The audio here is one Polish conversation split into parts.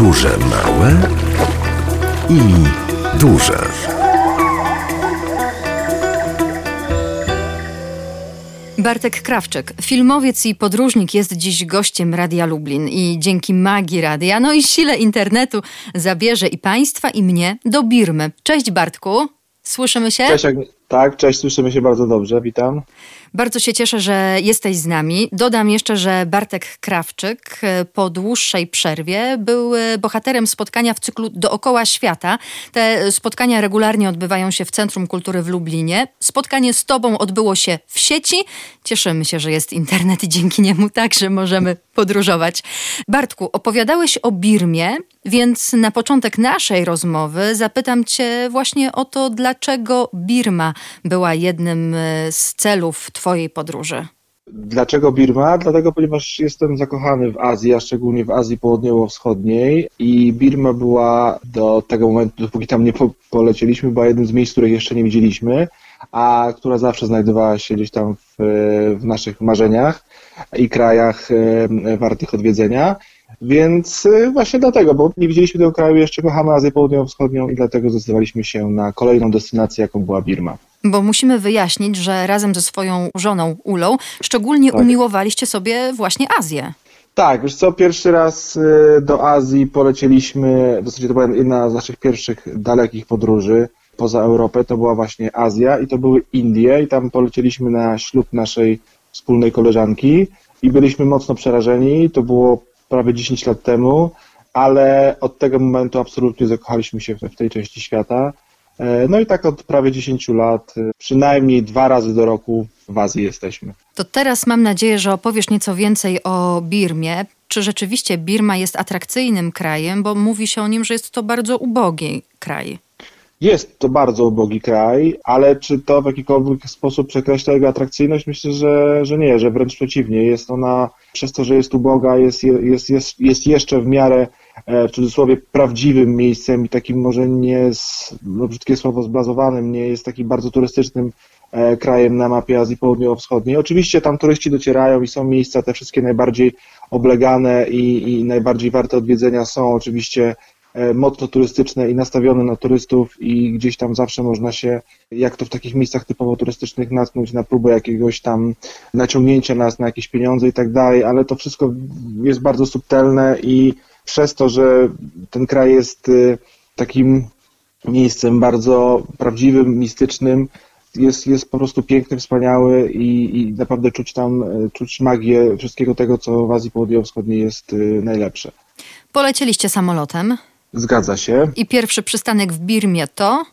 Podróże małe i duże. Bartek Krawczyk, filmowiec i podróżnik jest dziś gościem Radia Lublin i dzięki magii radia, no i sile internetu zabierze i państwa i mnie do Birmy. Cześć Bartku, słyszymy się? Cześć, tak, cześć, słyszymy się bardzo dobrze, witam. Bardzo się cieszę, że jesteś z nami. Dodam jeszcze, że Bartek Krawczyk e, po dłuższej przerwie był e, bohaterem spotkania w cyklu Dookoła Świata. Te spotkania regularnie odbywają się w Centrum Kultury w Lublinie. Spotkanie z Tobą odbyło się w sieci. Cieszymy się, że jest internet i dzięki niemu także możemy podróżować. Bartku, opowiadałeś o Birmie, więc na początek naszej rozmowy zapytam Cię właśnie o to, dlaczego Birma była jednym e, z celów Twojej podróży? Dlaczego Birma? Dlatego, ponieważ jestem zakochany w Azji, a szczególnie w Azji Południowo-Wschodniej i Birma była do tego momentu, dopóki tam nie po polecieliśmy, była jednym z miejsc, których jeszcze nie widzieliśmy, a która zawsze znajdowała się gdzieś tam w, w naszych marzeniach i krajach e, wartych odwiedzenia. Więc e, właśnie dlatego, bo nie widzieliśmy tego kraju, jeszcze kochamy Azję Południowo-Wschodnią i dlatego zdecydowaliśmy się na kolejną destynację, jaką była Birma. Bo musimy wyjaśnić, że razem ze swoją żoną Ulą szczególnie tak. umiłowaliście sobie właśnie Azję. Tak, wiesz co, pierwszy raz y, do Azji polecieliśmy, w zasadzie to była jedna z naszych pierwszych dalekich podróży poza Europę, to była właśnie Azja i to były Indie i tam polecieliśmy na ślub naszej wspólnej koleżanki i byliśmy mocno przerażeni, to było prawie 10 lat temu, ale od tego momentu absolutnie zakochaliśmy się w tej części świata E, no i tak od prawie 10 lat, e, przynajmniej dwa razy do roku w Azji jesteśmy. To teraz mam nadzieję, że opowiesz nieco więcej o Birmie. Czy rzeczywiście Birma jest atrakcyjnym krajem, bo mówi się o nim, że jest to bardzo ubogi kraj? Jest to bardzo ubogi kraj, ale czy to w jakikolwiek sposób przekreśla jego atrakcyjność? Myślę, że, że nie, że wręcz przeciwnie. Jest ona, przez to, że jest uboga, jest, jest, jest, jest jeszcze w miarę E, w cudzysłowie prawdziwym miejscem i takim może nie, no brzydkie słowo, zblazowanym, nie jest takim bardzo turystycznym e, krajem na mapie Azji Południowo-Wschodniej. Oczywiście tam turyści docierają i są miejsca te wszystkie najbardziej oblegane i, i najbardziej warte odwiedzenia są oczywiście mocno turystyczne i nastawione na turystów i gdzieś tam zawsze można się, jak to w takich miejscach typowo turystycznych, natknąć na próbę jakiegoś tam naciągnięcia nas na jakieś pieniądze i tak dalej, ale to wszystko jest bardzo subtelne i przez to, że ten kraj jest y, takim miejscem bardzo prawdziwym, mistycznym, jest, jest po prostu piękny, wspaniały i, i naprawdę czuć tam, y, czuć magię wszystkiego tego, co w Azji Południowo-Wschodniej jest y, najlepsze. Polecieliście samolotem. Zgadza się. I pierwszy przystanek w Birmie to?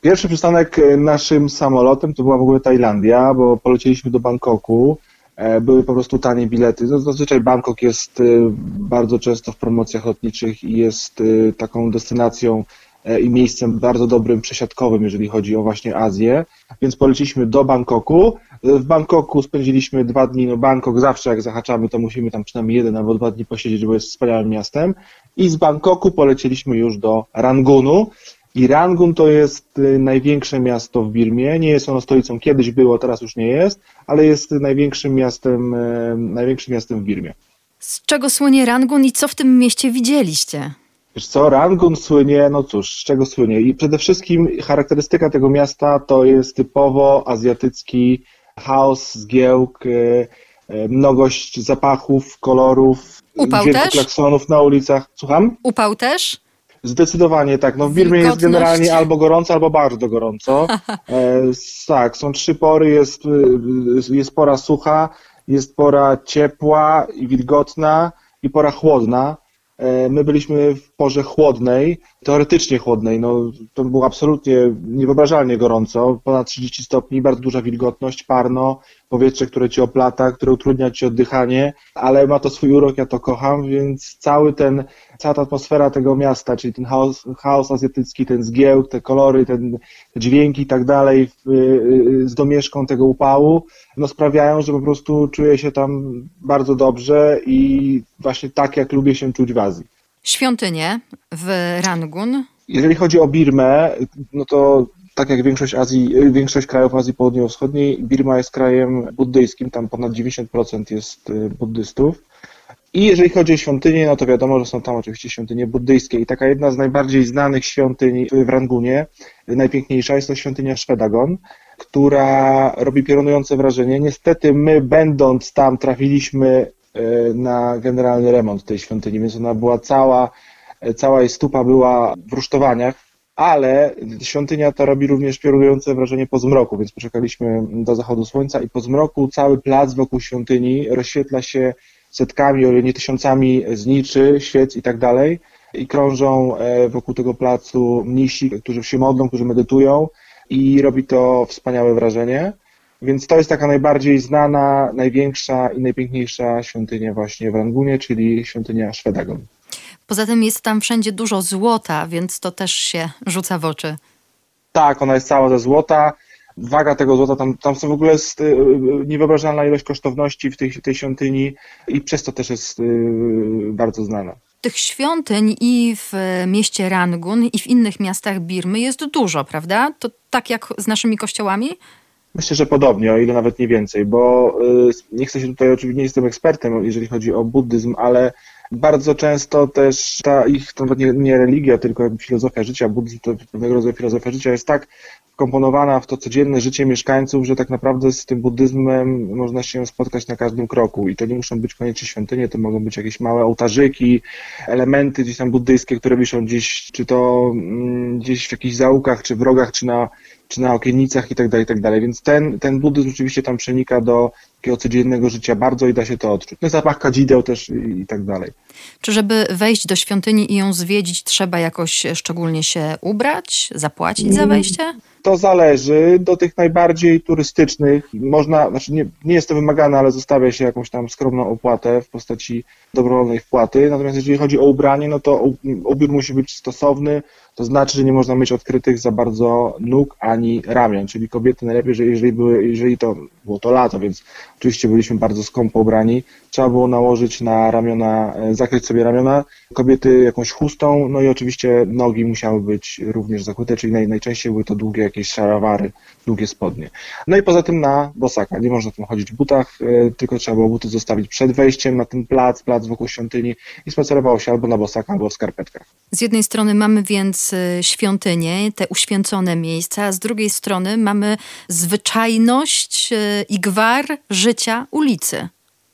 Pierwszy przystanek naszym samolotem to była w ogóle Tajlandia, bo polecieliśmy do Bangkoku. E, były po prostu tanie bilety. No, zazwyczaj Bangkok jest y, bardzo często w promocjach lotniczych i jest taką destynacją e, i miejscem bardzo dobrym przesiadkowym, jeżeli chodzi o właśnie Azję, więc poleciliśmy do Bangkoku. W Bangkoku spędziliśmy dwa dni, no Bangkok zawsze jak zahaczamy, to musimy tam przynajmniej jeden albo dwa dni posiedzieć, bo jest wspaniałym miastem. I z Bangkoku poleciliśmy już do Rangunu, i Rangun to jest y, największe miasto w Birmie. Nie jest ono stolicą, kiedyś było, teraz już nie jest, ale jest największym miastem, największym miastem w Birmie. Z czego słynie Rangun i co w tym mieście widzieliście? Wiesz co, Rangun słynie, no cóż, z czego słynie? I przede wszystkim charakterystyka tego miasta to jest typowo azjatycki chaos, zgiełk, y, mnogość zapachów, kolorów, Upał dźwięku też? klaksonów na ulicach. Słucham? Upał też? Zdecydowanie tak. No w Birmie jest generalnie albo gorąco, albo bardzo gorąco. E, tak, są trzy pory, jest, y, jest pora sucha, jest pora ciepła i wilgotna i pora chłodna. E, my byliśmy w porze chłodnej, teoretycznie chłodnej, no to było absolutnie niewyobrażalnie gorąco, ponad 30 stopni, bardzo duża wilgotność, parno, powietrze, które ci oplata, które utrudnia ci oddychanie, ale ma to swój urok, ja to kocham, więc cały ten, cała ta atmosfera tego miasta, czyli ten chaos, chaos azjatycki, ten zgiełk, te kolory, ten, te dźwięki i tak dalej, y, y, z domieszką tego upału, no sprawiają, że po prostu czuję się tam bardzo dobrze i właśnie tak, jak lubię się czuć w Azji. Świątynie w Rangun. Jeżeli chodzi o Birmę, no to tak jak większość Azji, większość krajów Azji Południowo-Wschodniej, Birma jest krajem buddyjskim, tam ponad 90% jest y, buddystów. I jeżeli chodzi o świątynie, no to wiadomo, że są tam oczywiście świątynie buddyjskie. I taka jedna z najbardziej znanych świątyń w Rangunie, najpiękniejsza jest to świątynia Shwedagon, która robi piorunujące wrażenie. Niestety my, będąc tam, trafiliśmy na generalny remont tej świątyni, więc ona była cała, e, cała jej stupa była w rusztowaniach, ale świątynia ta robi również piorunujące wrażenie po zmroku, więc poczekaliśmy do zachodu słońca i po zmroku cały plac wokół świątyni rozświetla się setkami, o nie tysiącami zniczy, świec i tak dalej. I krążą e, wokół tego placu mnisi, którzy się modlą, którzy medytują i robi to wspaniałe wrażenie. Więc to jest taka najbardziej znana, największa i najpiękniejsza świątynia właśnie w Rangunie, czyli świątynia Shwedagon. Poza tym jest tam wszędzie dużo złota, więc to też się rzuca w oczy. Tak, ona jest cała ze złota waga tego złota, tam, tam są w ogóle jest y, niewyobrażalna ilość kosztowności w tej, tej świątyni i przez to też jest y, bardzo znana. Tych świątyń i w mieście Rangun, i w innych miastach Birmy jest dużo, prawda? To tak jak z naszymi kościołami? Myślę, że podobnie, o ile nawet nie więcej, bo y, nie chcę się tutaj, oczywiście nie jestem ekspertem, jeżeli chodzi o buddyzm, ale bardzo często też ta ich, to nawet nie, nie religia, tylko filozofia życia, buddyzm to pewnego rodzaju filozofia życia jest tak wkomponowana w to codzienne życie mieszkańców, że tak naprawdę z tym buddyzmem można się spotkać na każdym kroku. I to nie muszą być koniecznie świątynie, to mogą być jakieś małe ołtarzyki, elementy gdzieś tam buddyjskie, które wiszą gdzieś, czy to mm, gdzieś w jakichś załukach, czy w rogach, czy na, czy na okiennicach i tak dalej, i tak dalej. Więc ten, ten buddyzm rzeczywiście tam przenika do takiego codziennego życia bardzo i da się to odczuć. No zapach kadzideł też i, i tak dalej. Czy żeby wejść do świątyni i ją zwiedzić, trzeba jakoś szczególnie się ubrać, zapłacić za wejście? To zależy. Do tych najbardziej turystycznych można, znaczy nie, nie jest to wymagane, ale zostawia się jakąś tam skromną opłatę w postaci dobrowolnej wpłaty. Natomiast jeżeli chodzi o ubranie, no to ubiór musi być stosowny, to znaczy, że nie można mieć odkrytych za bardzo nóg ani ramion, czyli kobiety najlepiej, że jeżeli, były, jeżeli to było to lato, więc oczywiście byliśmy bardzo skąpo ubrani, trzeba było nałożyć na ramiona, e, zakryć sobie ramiona, kobiety jakąś chustą, no i oczywiście nogi musiały być również zakryte, czyli naj, najczęściej były to długie jakieś szarawary, długie spodnie. No i poza tym na bosaka, nie można tam chodzić w butach, e, tylko trzeba było buty zostawić przed wejściem na ten plac, plac wokół świątyni i spacerowało się albo na bosaka, albo w skarpetkach. Z jednej strony mamy więc y, świątynie, te uświęcone miejsca, z drugiej strony mamy zwyczajność y, i gwar życia ulicy.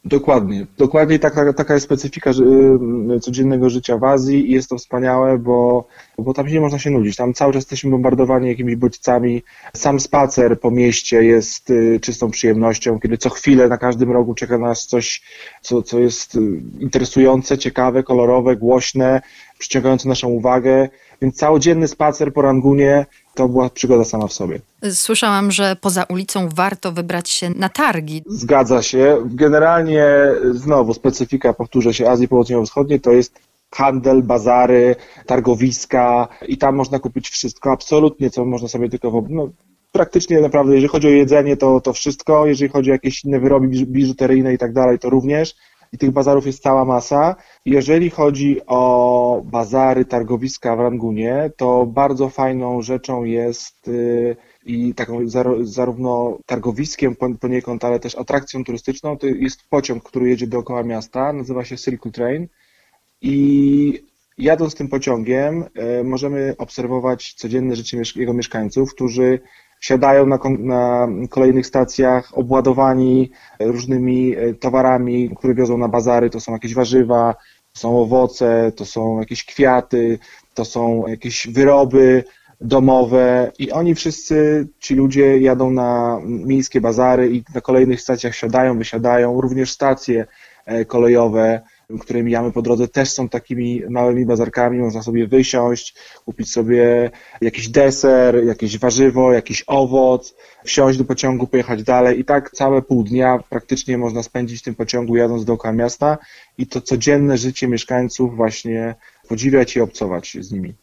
Dokładnie. Dokładnie taka, taka jest specyfika y, codziennego życia w Azji i jest to wspaniałe, bo, bo tam nie można się nudzić. Tam cały czas jesteśmy bombardowani jakimiś bodźcami. Sam spacer po mieście jest y, czystą przyjemnością, kiedy co chwilę na każdym rogu czeka nas coś, co, co jest interesujące, ciekawe, kolorowe, głośne, przyciągające naszą uwagę. Więc całodzienny spacer po Rangunie to była przygoda sama w sobie. Słyszałam, że poza ulicą warto wybrać się na targi. Zgadza się. Generalnie znowu specyfika, powtórzę się, Azji Południowo-Wschodniej to jest handel, bazary, targowiska i tam można kupić wszystko, absolutnie, co można sobie tylko... No, praktycznie naprawdę, jeżeli chodzi o jedzenie, to, to wszystko, jeżeli chodzi o jakieś inne wyroby biżuteryjne i tak dalej, to również i tych bazarów jest cała masa. Jeżeli chodzi o bazary, targowiska w Rangunie, to bardzo fajną rzeczą jest y, i taką zarówno targowiskiem poniekąd, ale też atrakcją turystyczną, to jest pociąg, który jedzie dookoła miasta, nazywa się Circle Train i jadąc tym pociągiem y, możemy obserwować codzienne życie jego mieszkańców, którzy siadają na, na kolejnych stacjach obładowani różnymi e, towarami, które wiozą na bazary. To są jakieś warzywa, to są owoce, to są jakieś kwiaty, to są jakieś wyroby domowe. I oni wszyscy, ci ludzie jadą na miejskie bazary i na kolejnych stacjach siadają, wysiadają, również stacje e, kolejowe które mijamy po drodze, też są takimi małymi bazarkami. Można sobie wysiąść, kupić sobie jakiś deser, jakieś warzywo, jakiś owoc, wsiąść do pociągu, pojechać dalej. I tak całe pół dnia praktycznie można spędzić w tym pociągu jadąc dookoła miasta i to codzienne życie mieszkańców właśnie podziwiać i obcować z nimi.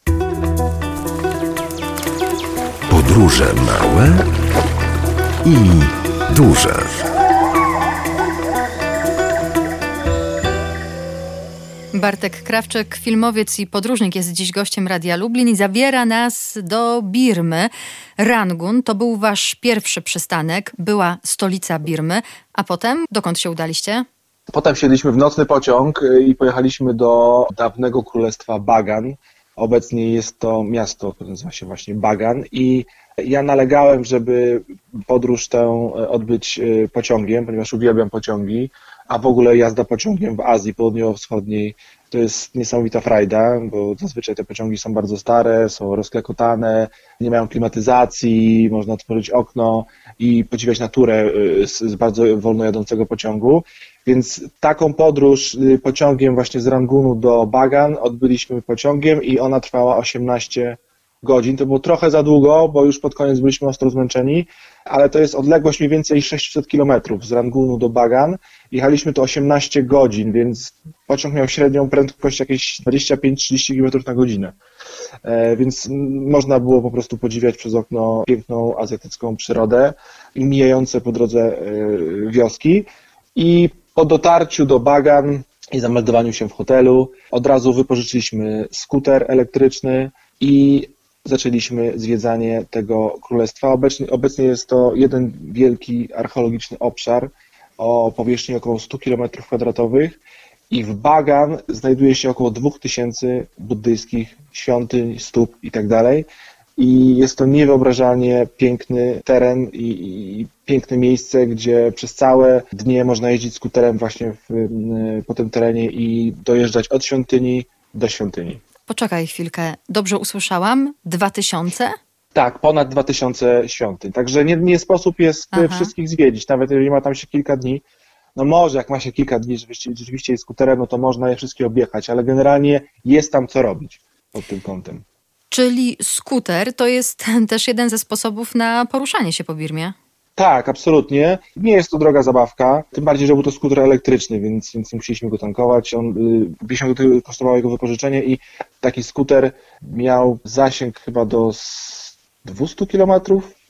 Podróże małe i duże. Bartek Krawczyk, filmowiec i podróżnik, jest dziś gościem Radia Lublin i zabiera nas do Birmy. Rangun to był wasz pierwszy przystanek, była stolica Birmy, a potem dokąd się udaliście? Potem wsiedliśmy w nocny pociąg y, i pojechaliśmy do dawnego królestwa Bagan. Obecnie jest to miasto, które nazywa się właśnie Bagan i ja nalegałem, żeby podróż tę e, odbyć e, pociągiem, ponieważ uwielbiam pociągi, a w ogóle jazda pociągiem w Azji Południowo-Wschodniej to jest niesamowita frajda, bo zazwyczaj te pociągi są bardzo stare, są rozklekotane, nie mają klimatyzacji, można otworzyć okno i podziwiać naturę e, z, bardzo wolno jadącego pociągu. Więc taką podróż pociągiem właśnie z Rangunu do Bagan odbyliśmy pociągiem i ona trwała 18 godzin. To było trochę za długo, bo już pod koniec byliśmy ostro zmęczeni, ale to jest odległość mniej więcej 600 kilometrów z Rangunu do Bagan. Jechaliśmy to 18 godzin, więc pociąg miał średnią prędkość jakieś 25-30 km na godzinę. E, więc można było po prostu podziwiać przez okno piękną azjatycką przyrodę i mijające po drodze e, wioski. I po dotarciu do Bagan i zameldowaniu się w hotelu od razu wypożyczyliśmy skuter elektryczny i zaczęliśmy zwiedzanie tego królestwa. Obecnie, obecnie jest to jeden wielki archeologiczny obszar o powierzchni około 100 km2 i w Bagan znajduje się około 2000 buddyjskich świątyń, stóp itd. Tak I jest to niewyobrażalnie piękny teren i, i, piękne miejsce, gdzie przez całe dnie można jeździć skuterem właśnie w, po tym terenie i dojeżdżać od świątyni do świątyni. Poczekaj chwilkę, dobrze usłyszałam? Dwa tysiące? Tak, ponad 2000 świątyń. Także nie, nie sposób jest Aha. wszystkich zwiedzić, nawet jeżeli ma tam się kilka dni. No może, jak ma się kilka dni, rzeczywiście, rzeczywiście jest skuterem, no to można je wszystkie objechać, ale generalnie jest tam co robić pod tym kątem. Czyli skuter to jest też jeden ze sposobów na poruszanie się po Birmie? Tak, absolutnie. Nie jest to droga zabawka, tym bardziej, że był to skuter elektryczny, więc, więc nie musieliśmy go tankować. On, 50 y, zł kosztowało jego wypożyczenie i taki skuter miał zasięg chyba do 200 km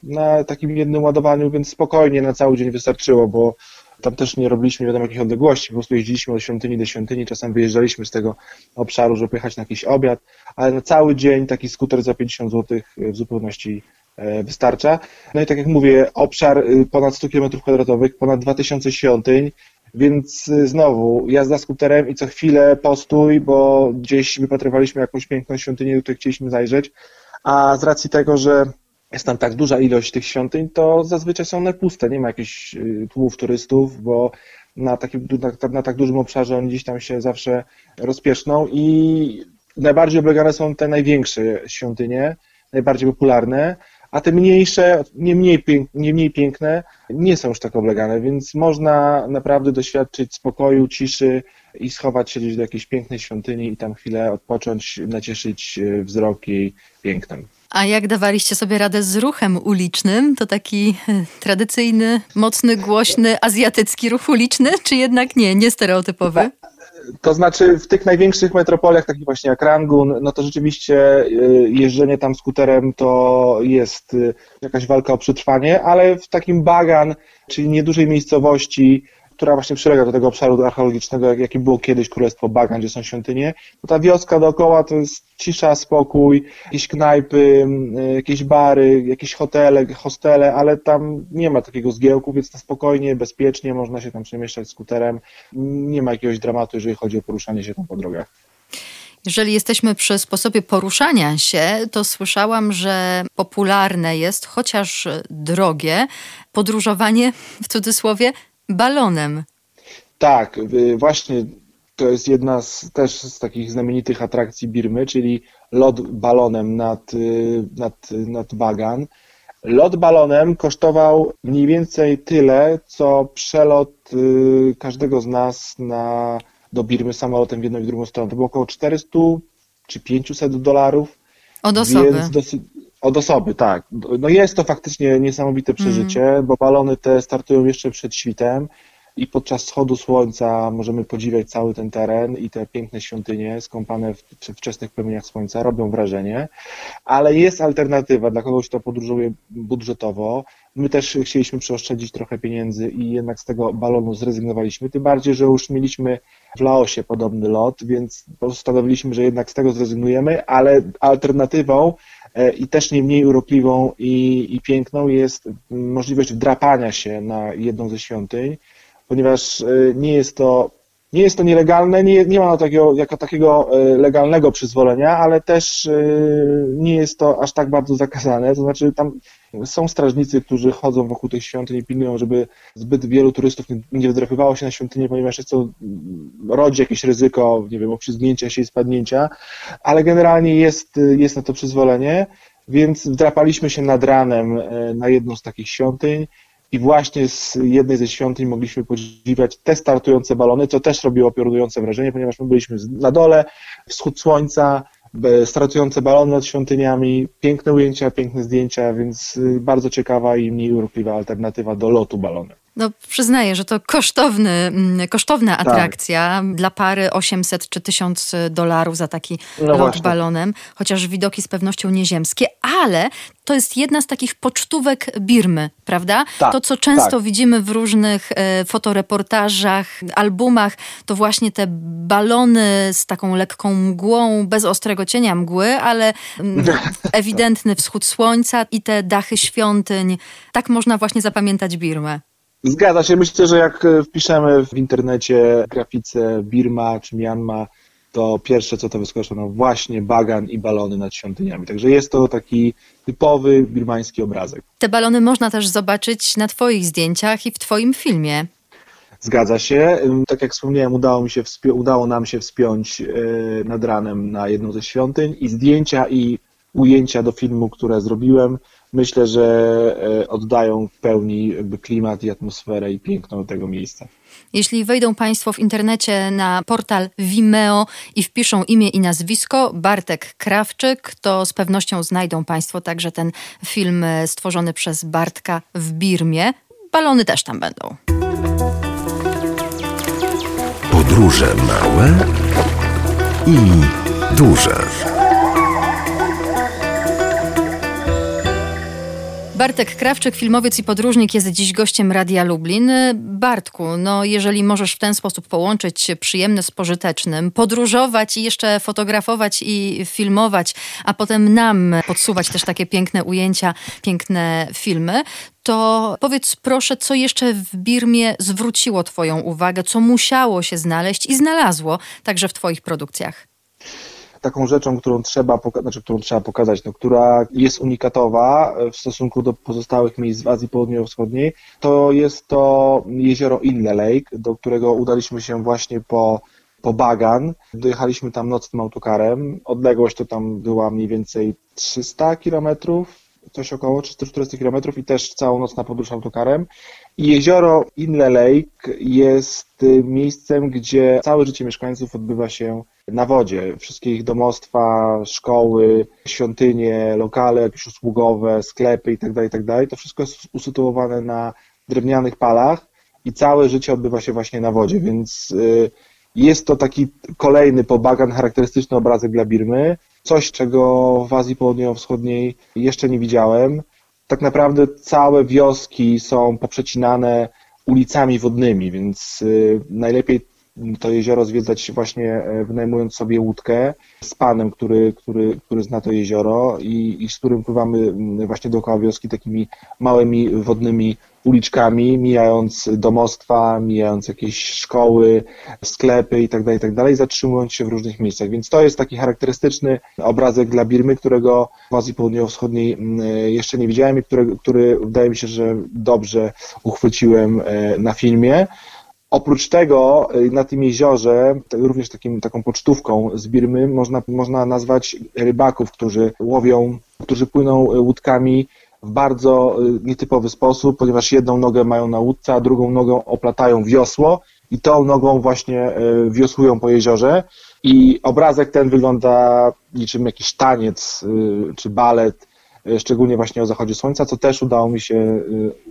na takim jednym ładowaniu, więc spokojnie na cały dzień wystarczyło, bo tam też nie robiliśmy wiadomo odległości, po prostu jeździliśmy od świątyni do świątyni, czasem wyjeżdżaliśmy z tego obszaru, żeby pojechać na jakiś obiad, ale na cały dzień taki skuter za 50 zł w zupełności wystarcza. No i tak jak mówię, obszar y, ponad 100 km2, ponad 2000 świątyń, więc y, znowu jazda skuterem i co chwilę postój, bo gdzieś wypatrywaliśmy jakąś piękną świątynię, do której chcieliśmy zajrzeć, a z racji tego, że jest tam tak duża ilość tych świątyń, to zazwyczaj są one puste, nie ma jakichś y, tłumów turystów, bo na, takim, na, na tak dużym obszarze oni gdzieś tam się zawsze rozpieszną i najbardziej oblegane są te największe świątynie, najbardziej popularne, a te mniejsze, nie mniej, nie mniej piękne, nie są już tak oblegane, więc można naprawdę doświadczyć spokoju, ciszy i schować się gdzieś do jakiejś pięknej świątyni i tam chwilę odpocząć, nacieszyć e, wzrok jej pięknem. A jak dawaliście sobie radę z ruchem ulicznym? To taki e, tradycyjny, mocny, głośny, azjatycki ruch uliczny, czy jednak nie, nie stereotypowy? To znaczy w tych największych metropoliach, takich właśnie jak Rangun, no to rzeczywiście y, jeżdżenie tam skuterem to jest y, jakaś walka o przetrwanie, ale w takim bagan, czyli niedużej miejscowości, która właśnie przylega do tego obszaru archeologicznego, jaki było kiedyś Królestwo Bagan, gdzie są świątynie, to ta wioska dookoła to jest cisza, spokój, jakieś knajpy, jakieś bary, jakieś hotele, hostele, ale tam nie ma takiego zgiełku, więc to spokojnie, bezpiecznie można się tam przemieszczać skuterem. Nie ma jakiegoś dramatu, jeżeli chodzi o poruszanie się tam po drogach. Jeżeli jesteśmy przy sposobie poruszania się, to słyszałam, że popularne jest, chociaż drogie, podróżowanie w cudzysłowie balonem. Tak, właśnie to jest jedna z, też z takich znamienitych atrakcji Birmy, czyli lot balonem nad, y, nad, nad Bagan. Lot balonem kosztował mniej więcej tyle, co przelot y, każdego z nas na, do Birmy samolotem w jedną i w drugą stronę. To było około 400 czy 500 dolarów. Od osoby. Dosyć, od osoby, tak. No jest to faktycznie niesamowite przeżycie, mm. bo balony te startują jeszcze przed świtem i podczas wschodu słońca możemy podziwiać cały ten teren i te piękne świątynie skąpane w wczesnych promieniach słońca robią wrażenie, ale jest alternatywa dla kogoś, kto podróżuje budżetowo. My też chcieliśmy przeoszczędzić trochę pieniędzy i jednak z tego balonu zrezygnowaliśmy, tym bardziej, że już mieliśmy w Laosie podobny lot, więc postanowiliśmy, że jednak z tego zrezygnujemy, ale alternatywą i też nie mniej urokliwą i, i piękną jest możliwość wdrapania się na jedną ze świątyń, ponieważ nie jest to nie jest to nielegalne, nie, nie ma takiego, jako takiego legalnego przyzwolenia, ale też nie jest to aż tak bardzo zakazane. To znaczy, tam są strażnicy, którzy chodzą wokół tych świątyń i pilnują, żeby zbyt wielu turystów nie wdrapywało się na świątynię, ponieważ jest to mm, rodzi jakieś ryzyko, nie wiem, obślizgnięcia się i spadnięcia, ale generalnie jest, jest na to przyzwolenie, więc wdrapaliśmy się nad ranem e, na jedną z takich świątyń i właśnie z jednej ze świątyń mogliśmy podziwiać te startujące balony, co też robiło piorunujące wrażenie, ponieważ my byliśmy na dole, wschód słońca, startujące balony nad świątyniami, piękne ujęcia, piękne zdjęcia, więc y, bardzo ciekawa i mniej urokliwa alternatywa do lotu balonem. No przyznaję, że to kosztowny, mm, kosztowna tak. atrakcja. Tak. Dla pary 800 czy 1000 dolarów za taki no lot właśnie. balonem, chociaż widoki z pewnością nieziemskie, ale to jest jedna z takich pocztówek Birmy, prawda? Tak, to, co często tak. widzimy w różnych e, fotoreportażach, albumach, to właśnie te balony z taką lekką mgłą, bez ostrego cienia mgły, ale mm, ewidentny wschód słońca i te dachy świątyń. Tak można właśnie zapamiętać Birmę. Zgadza się. Myślę, że jak e, wpiszemy w internecie grafice Birma czy Myanmar, to pierwsze co to wyskoczy, no właśnie bagan i balony nad świątyniami. Także jest to taki typowy birmański obrazek. Te balony można też zobaczyć na Twoich zdjęciach i w Twoim filmie. Zgadza się. Tak jak wspomniałem, udało, mi się udało nam się wspiąć e, nad ranem na jedną ze świątyń i zdjęcia i ujęcia do filmu, które zrobiłem, myślę, że e, oddają w pełni klimat i atmosferę i piękno tego miejsca. Jeśli wejdą Państwo w internecie na portal Vimeo i wpiszą imię i nazwisko Bartek Krawczyk, to z pewnością znajdą Państwo także ten film e, stworzony przez Bartka w Birmie. Balony też tam będą. Podróże małe i duże. Bartek Krawczyk, filmowiec i podróżnik, jest dziś gościem Radia Lublin. Bartku, no jeżeli możesz w ten sposób połączyć przyjemne z pożytecznym, podróżować i jeszcze fotografować i filmować, a potem nam podsuwać też takie piękne ujęcia, piękne filmy, to powiedz proszę, co jeszcze w Birmie zwróciło Twoją uwagę, co musiało się znaleźć i znalazło także w Twoich produkcjach? Taką rzeczą, którą trzeba, znaczy, którą trzeba pokazać, no, która jest unikatowa w stosunku do pozostałych miejsc w Azji Południowo-Wschodniej, to jest to jezioro Inle Lake, do którego udaliśmy się właśnie po po Bagan. Dojechaliśmy tam nocnym autokarem. Odległość to tam była mniej więcej 300 kilometrów, coś około 340 kilometrów i też całą nocna podróż autokarem. I jezioro Inle Lake jest y, miejscem, gdzie całe życie mieszkańców odbywa się na wodzie. Wszystkie ich domostwa, szkoły, świątynie, lokale jakieś usługowe, sklepy itd., tak itd., tak to wszystko jest usytuowane na drewnianych palach i całe życie odbywa się właśnie na wodzie, więc y, jest to taki kolejny pobagan, charakterystyczny obrazek dla Birmy, coś, czego w Azji Południowo-Wschodniej jeszcze nie widziałem. Tak naprawdę całe wioski są poprzecinane ulicami wodnymi, więc y, najlepiej to jezioro zwiedzać właśnie e, wynajmując sobie łódkę z panem, który, który, który zna to jezioro i, i z którym pływamy właśnie dookoła wioski takimi małymi wodnymi uliczkami, mijając domostwa, mijając jakieś szkoły, sklepy itd., tak itd., tak zatrzymując się w różnych miejscach. Więc to jest taki charakterystyczny obrazek dla Birmy, którego w Azji Południowo-Wschodniej jeszcze nie widziałem i który, który wydaje mi się, że dobrze uchwyciłem e, na filmie. Oprócz tego y, na tym jeziorze, również takim, taką pocztówką z Birmy, można, można nazwać rybaków, którzy łowią, którzy płyną łódkami w bardzo y, nietypowy sposób, ponieważ jedną nogę mają na łódce, a drugą nogą oplatają wiosło i tą nogą właśnie wiosłują po jeziorze. I obrazek ten wygląda niczym jakiś taniec czy balet, szczególnie właśnie o zachodzie słońca, co też udało mi się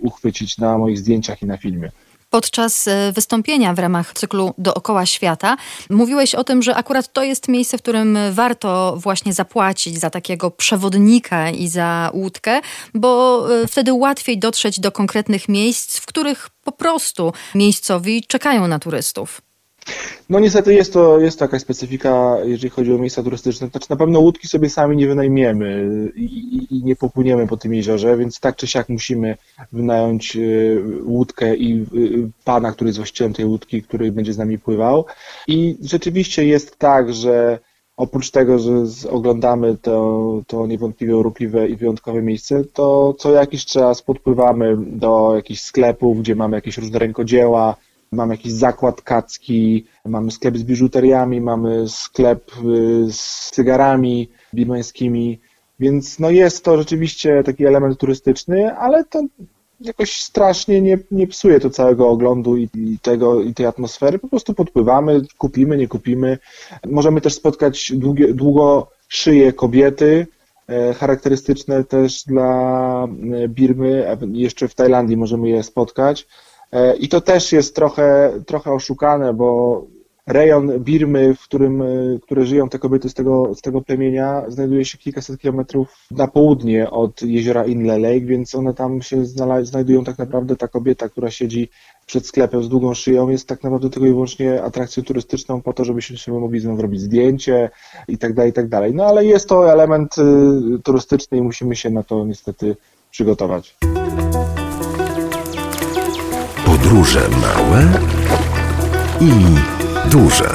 uchwycić na moich zdjęciach i na filmie podczas e, wystąpienia w ramach cyklu Dookoła Świata mówiłeś o tym, że akurat to jest miejsce, w którym warto właśnie zapłacić za takiego przewodnika i za łódkę, bo e, wtedy łatwiej dotrzeć do konkretnych miejsc, w których po prostu miejscowi czekają na turystów. No niestety jest to, jest to jakaś specyfika, jeżeli chodzi o miejsca turystyczne. Znaczy na pewno łódki sobie sami nie wynajmiemy i, i, i nie popłyniemy po tym jeziorze, więc tak czy siak musimy wynająć y, łódkę i y, pana, który jest właścicielem tej łódki, który będzie z nami pływał. I rzeczywiście jest tak, że oprócz tego, że oglądamy to, to niewątpliwie urokliwe i wyjątkowe miejsce, to co jakiś czas podpływamy do jakichś sklepów, gdzie mamy jakieś różne rękodzieła, mamy jakiś zakład kacki, mamy sklep z biżuteriami, mamy sklep y, z cygarami birmańskimi, więc no jest to rzeczywiście taki element turystyczny, ale to jakoś strasznie nie, nie psuje to całego oglądu i, i, tego, i tej atmosfery. Po prostu podpływamy, kupimy, nie kupimy. Możemy też spotkać długie, długo szyje kobiety, e, charakterystyczne też dla e, Birmy. Jeszcze w Tajlandii możemy je spotkać. E, I to też jest trochę, trochę oszukane, bo rejon Birmy, w którym e, które żyją te kobiety z tego, z tego plemienia, znajduje się kilkaset kilometrów na południe od jeziora Inle Lake, więc one tam się znajdują tak naprawdę. Ta kobieta, która siedzi przed sklepem z długą szyją, jest tak naprawdę tylko i wyłącznie atrakcją turystyczną po to, żebyśmy sobie mogli z nią zrobić zdjęcie i tak dalej, i tak dalej. No ale jest to element y, turystyczny i musimy się na to niestety przygotować. Podróże małe i duże.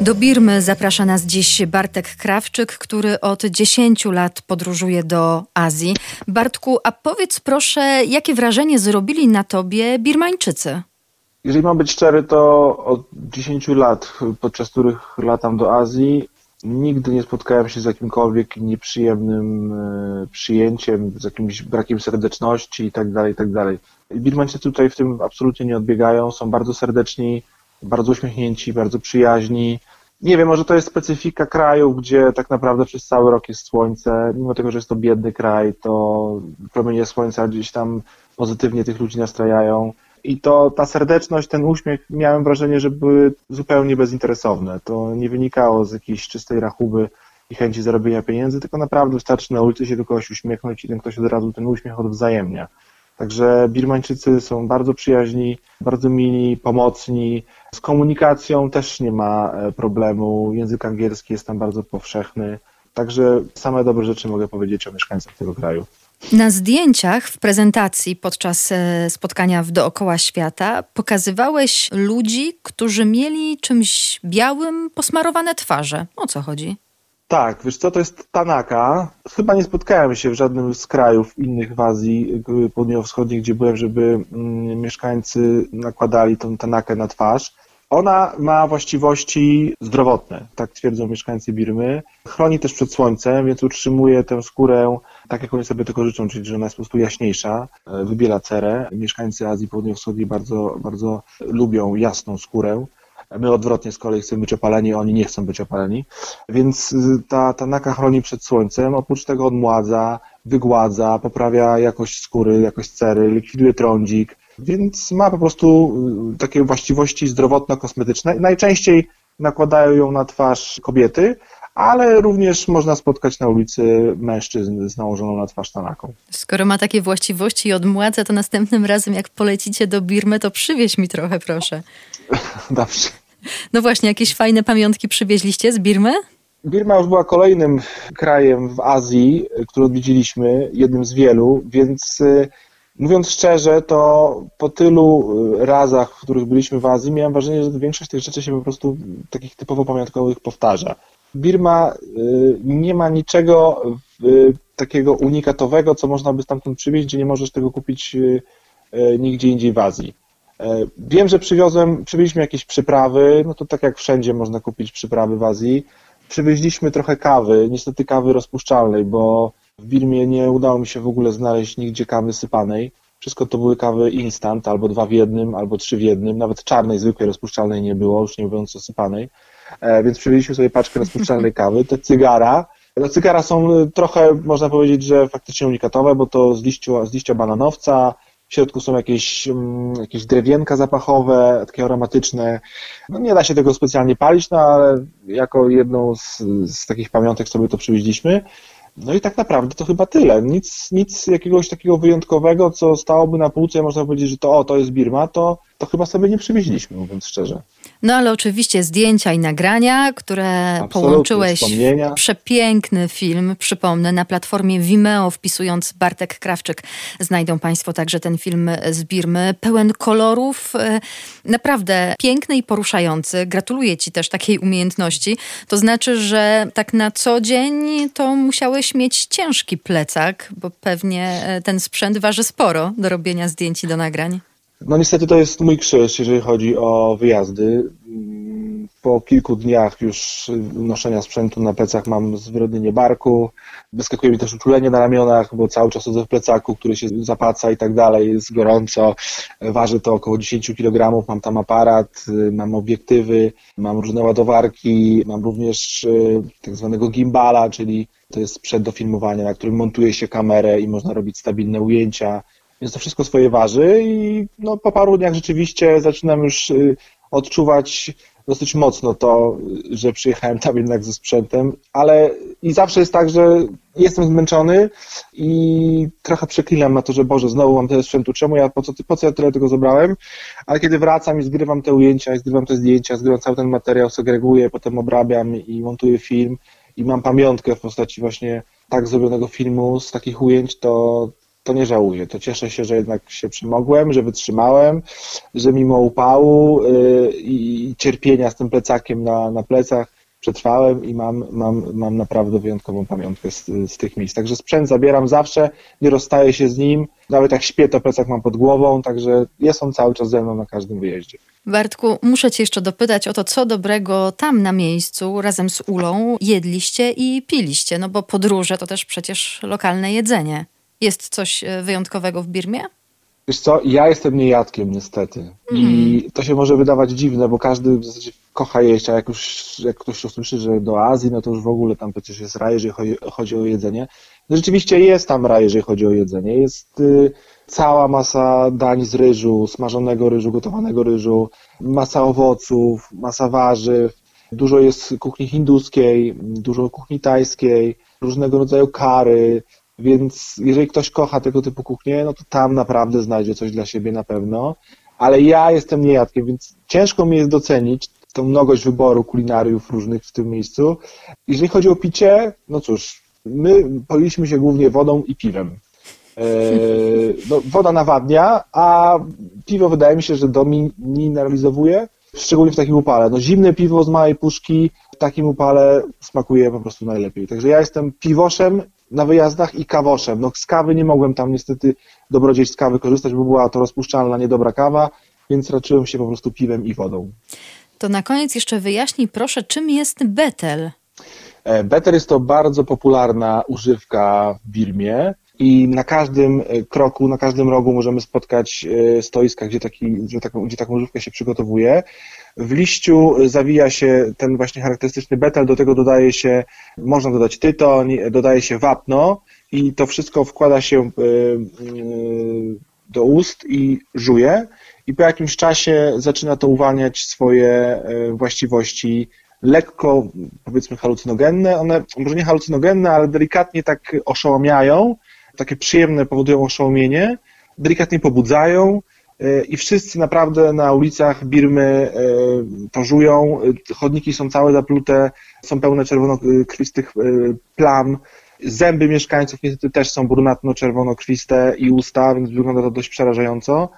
Do Birmy zaprasza nas dziś Bartek Krawczyk, który od 10 lat podróżuje do Azji. Bartku, a powiedz proszę, jakie wrażenie zrobili na tobie Birmańczycy? Jeżeli mam być szczery, to od 10 lat, podczas których latam do Azji, Nigdy nie spotkałem się z jakimkolwiek nieprzyjemnym e, przyjęciem, z jakimś brakiem serdeczności i tak dalej, i tak. Birmańczycy tutaj w tym absolutnie nie odbiegają, są bardzo serdeczni, bardzo uśmiechnięci, bardzo przyjaźni. Nie wiem, może to jest specyfika kraju, gdzie tak naprawdę przez cały rok jest słońce, mimo tego, że jest to biedny kraj, to promienie słońca gdzieś tam pozytywnie tych ludzi nastrajają. I to ta serdeczność, ten uśmiech, miałem wrażenie, że były zupełnie bezinteresowne. To nie wynikało z jakiejś czystej rachuby i chęci zarobienia pieniędzy, tylko naprawdę wystarczy na ulicy się do kogoś uśmiechnąć i ten ktoś od razu ten uśmiech odwzajemnia. Także Birmańczycy są bardzo przyjaźni, bardzo mili, pomocni. Z komunikacją też nie ma e, problemu. Język angielski jest tam bardzo powszechny. Także same dobre rzeczy mogę powiedzieć o mieszkańcach tego kraju. Na zdjęciach w prezentacji podczas e, spotkania w Dookoła Świata pokazywałeś ludzi, którzy mieli czymś białym posmarowane twarze. O co chodzi? Tak, wiesz co, to jest Tanaka. Chyba nie spotkałem się w żadnym z krajów innych w Azji Południowo-Wschodniej, gdzie byłem, żeby mm, mieszkańcy nakładali tą Tanakę na twarz. Ona ma właściwości zdrowotne, tak twierdzą mieszkańcy Birmy. Chroni też przed słońcem, więc utrzymuje tę skórę tak, jak oni sobie tego życzą, czyli że ona jest po prostu jaśniejsza, e, wybiela cerę. Mieszkańcy Azji Południowo-Wschodniej bardzo, bardzo lubią jasną skórę. My odwrotnie z kolei chcemy być opaleni, oni nie chcą być opaleni. Więc y, ta, ta naka chroni przed słońcem, oprócz tego odmładza, wygładza, poprawia jakość skóry, jakość cery, likwiduje trądzik, więc ma po prostu y, takie właściwości zdrowotno-kosmetyczne. Najczęściej nakładają ją na twarz kobiety, ale również można spotkać na ulicy mężczyzn z nałożoną na twarz tanaką. Skoro ma takie właściwości i odmładza, to następnym razem jak polecicie do Birmy, to przywieź mi trochę, proszę. Dobrze. No właśnie, jakieś fajne pamiątki przywieźliście z Birmy? Birma już była kolejnym krajem w Azji, który odwiedziliśmy, jednym z wielu, więc y, Mówiąc szczerze, to po tylu y, razach, w których byliśmy w Azji, miałem wrażenie, że większość tych rzeczy się po prostu takich typowo pamiątkowych powtarza. Birma y, nie ma niczego takiego unikatowego, co można by stamtąd przywieźć, gdzie nie możesz tego kupić y, nigdzie indziej w Azji. Wiem, że przywiozłem, przywieźliśmy jakieś przyprawy, no to tak jak wszędzie można kupić przyprawy w Azji. Przywieźliśmy trochę kawy, niestety kawy rozpuszczalnej, bo w Birmie nie udało mi się w ogóle znaleźć nigdzie kawy sypanej. Wszystko to były kawy instant, albo dwa w jednym, albo trzy w jednym. Nawet czarnej, zwykłej, rozpuszczalnej nie było, już nie mówiąc o sypanej. E, więc przywieźliśmy sobie paczkę rozpuszczalnej kawy. Te cygara, no cygara są e, trochę, można powiedzieć, że faktycznie unikatowe, bo to z, liściu, z liścia bananowca, w środku są jakieś, mm, jakieś drewienka zapachowe, takie aromatyczne. No nie da się tego specjalnie palić, no ale jako jedną z, z takich pamiątek sobie to przywieźliśmy. No i tak naprawdę to chyba tyle. Nic, nic jakiegoś takiego wyjątkowego, co stałoby na półce, można powiedzieć, że to o, to jest Birma, to, to chyba sobie nie przywieźliśmy, mówiąc szczerze. No ale oczywiście zdjęcia i nagrania, które Absolutnie, połączyłeś w przepiękny film, przypomnę, na platformie Vimeo wpisując Bartek Krawczyk znajdą Państwo także ten film z Birmy, pełen kolorów, e, naprawdę piękny i poruszający. Gratuluję Ci też takiej umiejętności. To znaczy, że tak na co dzień to musiałeś mieć ciężki plecak, bo pewnie e, ten sprzęt waży sporo do robienia zdjęć i do nagrań. No niestety to jest mój krzyż, jeżeli chodzi o wyjazdy. Po kilku dniach już noszenia sprzętu na plecach mam zwyrodnienie barku, wyskakuje mi też uczulenie na ramionach, bo cały czas chodzę w plecaku, który się zapaca i tak dalej, jest gorąco. Waży to około 10 kg, mam tam aparat, mam obiektywy, mam różne ładowarki, mam również y, tak zwanego gimbala, czyli to jest sprzęt do filmowania, na którym montuje się kamerę i można robić stabilne ujęcia. Więc to wszystko swoje waży i no, po paru dniach rzeczywiście zaczynam już y, odczuwać dosyć mocno to, że przyjechałem tam jednak ze sprzętem, ale i zawsze jest tak, że jestem zmęczony i trochę przeklinam na to, że Boże, znowu mam tyle sprzętu, czemu ja, po co, po co ja tyle tego zebrałem? Ale kiedy wracam i zgrywam te ujęcia, i zgrywam te zdjęcia, zgrywam cały ten materiał, segreguję, potem obrabiam i montuję film i mam pamiątkę w postaci właśnie tak zrobionego filmu z takich ujęć, to, to nie żałuję. To cieszę się, że jednak się przemogłem, że wytrzymałem, że mimo upału yy, i cierpienia z tym plecakiem na, na plecach przetrwałem i mam, mam, mam naprawdę wyjątkową pamiątkę z, z tych miejsc. Także sprzęt zabieram zawsze, nie rozstaję się z nim. Nawet jak śpię, to plecak mam pod głową, także jest on cały czas ze mną na każdym wyjeździe. Bartku, muszę Cię jeszcze dopytać o to, co dobrego tam na miejscu razem z Ulą jedliście i piliście, no bo podróże to też przecież lokalne jedzenie. Jest coś e, wyjątkowego w Birmie? Wiesz co, ja jestem niejadkiem niestety i to się może wydawać dziwne, bo każdy w zasadzie kocha jeść, a jak już jak ktoś usłyszy, że do Azji, no to już w ogóle tam przecież jest raj, jeżeli chodzi, chodzi o jedzenie. No rzeczywiście jest tam raj, jeżeli chodzi o jedzenie. Jest y, cała masa dań z ryżu, smażonego ryżu, gotowanego ryżu, masa owoców, masa warzyw, dużo jest kuchni hinduskiej, dużo kuchni tajskiej, różnego rodzaju kary, więc jeżeli ktoś kocha tego typu kuchnię, no to tam naprawdę znajdzie coś dla siebie na pewno. Ale ja jestem niejadkiem, więc ciężko mi jest docenić tą mnogość wyboru kulinariów różnych w tym miejscu. Jeżeli chodzi o picie, no cóż, my poiliśmy się głównie wodą i piwem. Eee, no, woda nawadnia, a piwo wydaje mi się, że domineralizowuje, szczególnie w takim upale. No, zimne piwo z małej puszki w takim upale smakuje po prostu najlepiej. Także ja jestem piwoszem na wyjazdach i kawoszem. No z kawy nie mogłem tam niestety dobrodziejstw z kawy korzystać, bo była to rozpuszczalna, niedobra kawa, więc raczyłem się po prostu piwem i wodą. To na koniec jeszcze wyjaśnij proszę, czym jest betel? E, Better jest to bardzo popularna używka w Birmie i na każdym e, kroku, na każdym rogu możemy spotkać e, stoiska, gdzie, taki, gdzie, taką, gdzie taką używkę się przygotowuje. W liściu zawija się ten właśnie charakterystyczny betel, do tego dodaje się, można dodać tytoń, dodaje się wapno i to wszystko wkłada się do ust i żuje i po jakimś czasie zaczyna to uwalniać swoje właściwości lekko, powiedzmy, halucynogenne. One może nie halucynogenne, ale delikatnie tak oszołomiają, takie przyjemne powodują oszołomienie, delikatnie pobudzają i wszyscy naprawdę na ulicach Birmy to żują. Chodniki są całe zaplute, są pełne czerwonokrwistych plam. Zęby mieszkańców niestety też są brunatno-czerwonokrwiste i usta, więc wygląda to dość przerażająco.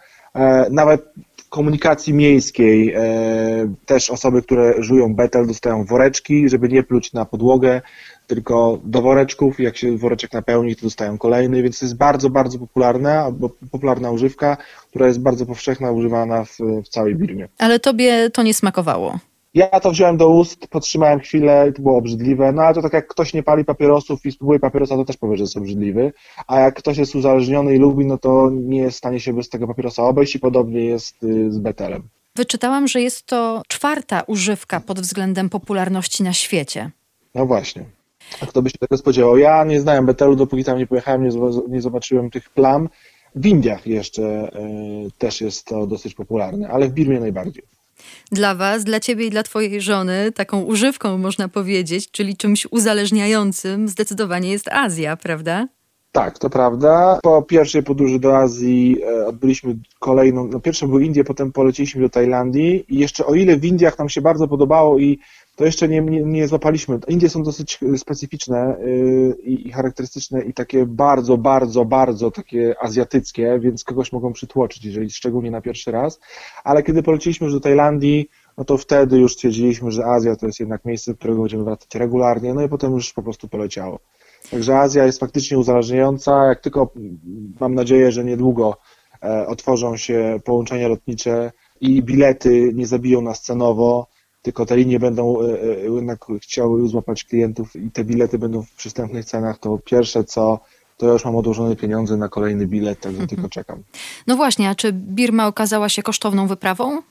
Nawet komunikacji miejskiej e, też osoby, które żują betel, dostają woreczki, żeby nie pluć na podłogę, tylko do woreczków. Jak się woreczek napełni, to dostają kolejny, więc to jest bardzo, bardzo popularna, popularna używka, która jest bardzo powszechna, używana w, w całej Birmie. Ale tobie to nie smakowało. Ja to wziąłem do ust, podtrzymałem chwilę i to było obrzydliwe, no ale to tak jak ktoś nie pali papierosów i spróbuje papierosa, to też powie, że jest obrzydliwy, a jak ktoś jest uzależniony i lubi, no to nie jest w stanie się bez tego papierosa obejść i podobnie jest y, z betelem. Wyczytałam, że jest to czwarta używka pod względem popularności na świecie. No właśnie. A kto by się tego spodziewał? Ja nie znałem betelu, dopóki tam nie pojechałem, nie, nie zobaczyłem tych plam. W Indiach jeszcze y, też jest to dosyć popularne, ale w Birmie najbardziej. Dla was, dla ciebie i dla twojej żony taką używką można powiedzieć, czyli czymś uzależniającym zdecydowanie jest Azja, prawda? Tak, to prawda. Po pierwszej podróży do Azji e, odbyliśmy kolejną, no pierwszą były Indie, potem poleciliśmy do Tajlandii i jeszcze o ile w Indiach nam się bardzo podobało i to jeszcze nie, nie, nie złapaliśmy. Indie są dosyć specyficzne yy, i charakterystyczne i takie bardzo, bardzo, bardzo takie azjatyckie, więc kogoś mogą przytłoczyć, jeżeli szczególnie na pierwszy raz. Ale kiedy poleciliśmy już do Tajlandii, no to wtedy już stwierdziliśmy, że Azja to jest jednak miejsce, do którego będziemy wracać regularnie, no i potem już po prostu poleciało. Także Azja jest faktycznie uzależniająca. Jak tylko mam nadzieję, że niedługo e, otworzą się połączenia lotnicze i bilety nie zabiją nas cenowo, tylko te linie będą e, e, jednak chciały złapać klientów i te bilety będą w przystępnych cenach, to pierwsze co, to ja już mam odłożone pieniądze na kolejny bilet, także tylko czekam. No właśnie, a czy Birma okazała się kosztowną wyprawą?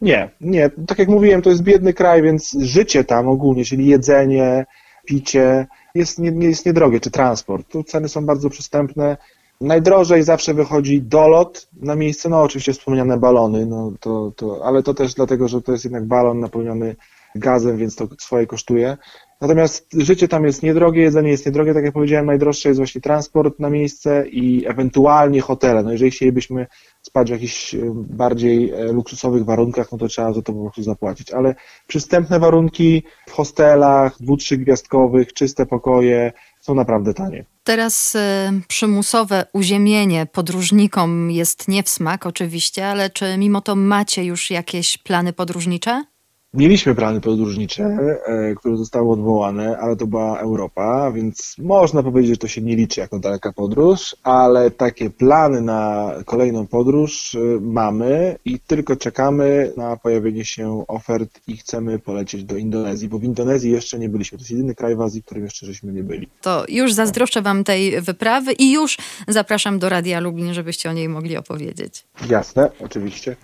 Nie, nie. Tak jak mówiłem, to jest biedny kraj, więc życie tam ogólnie, czyli jedzenie, picie, jest, nie, jest niedrogie, czy transport. Tu ceny są bardzo przystępne. Najdrożej zawsze wychodzi dolot na miejsce, no oczywiście wspomniane balony, no to, to, ale to też dlatego, że to jest jednak balon napełniony gazem, więc to swoje kosztuje. Natomiast życie tam jest niedrogie, jedzenie jest niedrogie, tak jak powiedziałem, najdroższe jest właśnie transport na miejsce i ewentualnie hotele. No jeżeli chcielibyśmy spać w jakichś e, bardziej e, luksusowych warunkach, no to trzeba za to po prostu zapłacić. Ale przystępne warunki w hostelach, dwu, trzygwiazdkowych, czyste pokoje są naprawdę tanie. Teraz y, przymusowe uziemienie podróżnikom jest nie w smak oczywiście, ale czy mimo to macie już jakieś plany podróżnicze? Mieliśmy plany podróżnicze, e, które zostały odwołane, ale to była Europa, więc można powiedzieć, że to się nie liczy jako daleka podróż, ale takie plany na kolejną podróż e, mamy i tylko czekamy na pojawienie się ofert i chcemy polecieć do Indonezji, bo w Indonezji jeszcze nie byliśmy. To jest jedyny kraj w Azji, w którym jeszcze żeśmy nie byli. To już zazdroszczę Wam tej wyprawy i już zapraszam do Radia Lublin, żebyście o niej mogli opowiedzieć. Jasne, oczywiście.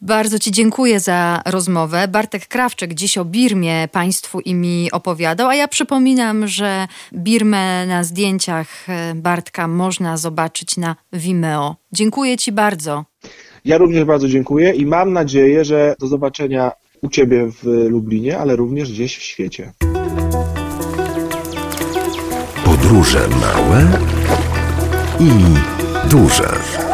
Bardzo Ci dziękuję za rozmowę. Bartek Krawczyk dziś o Birmie Państwu i mi opowiadał, a ja przypominam, że Birmę na zdjęciach e, Bartka można zobaczyć na Vimeo. Dziękuję Ci bardzo. Ja również bardzo dziękuję i mam nadzieję, że do zobaczenia u Ciebie w Lublinie, ale również gdzieś w świecie. Podróże małe i duże.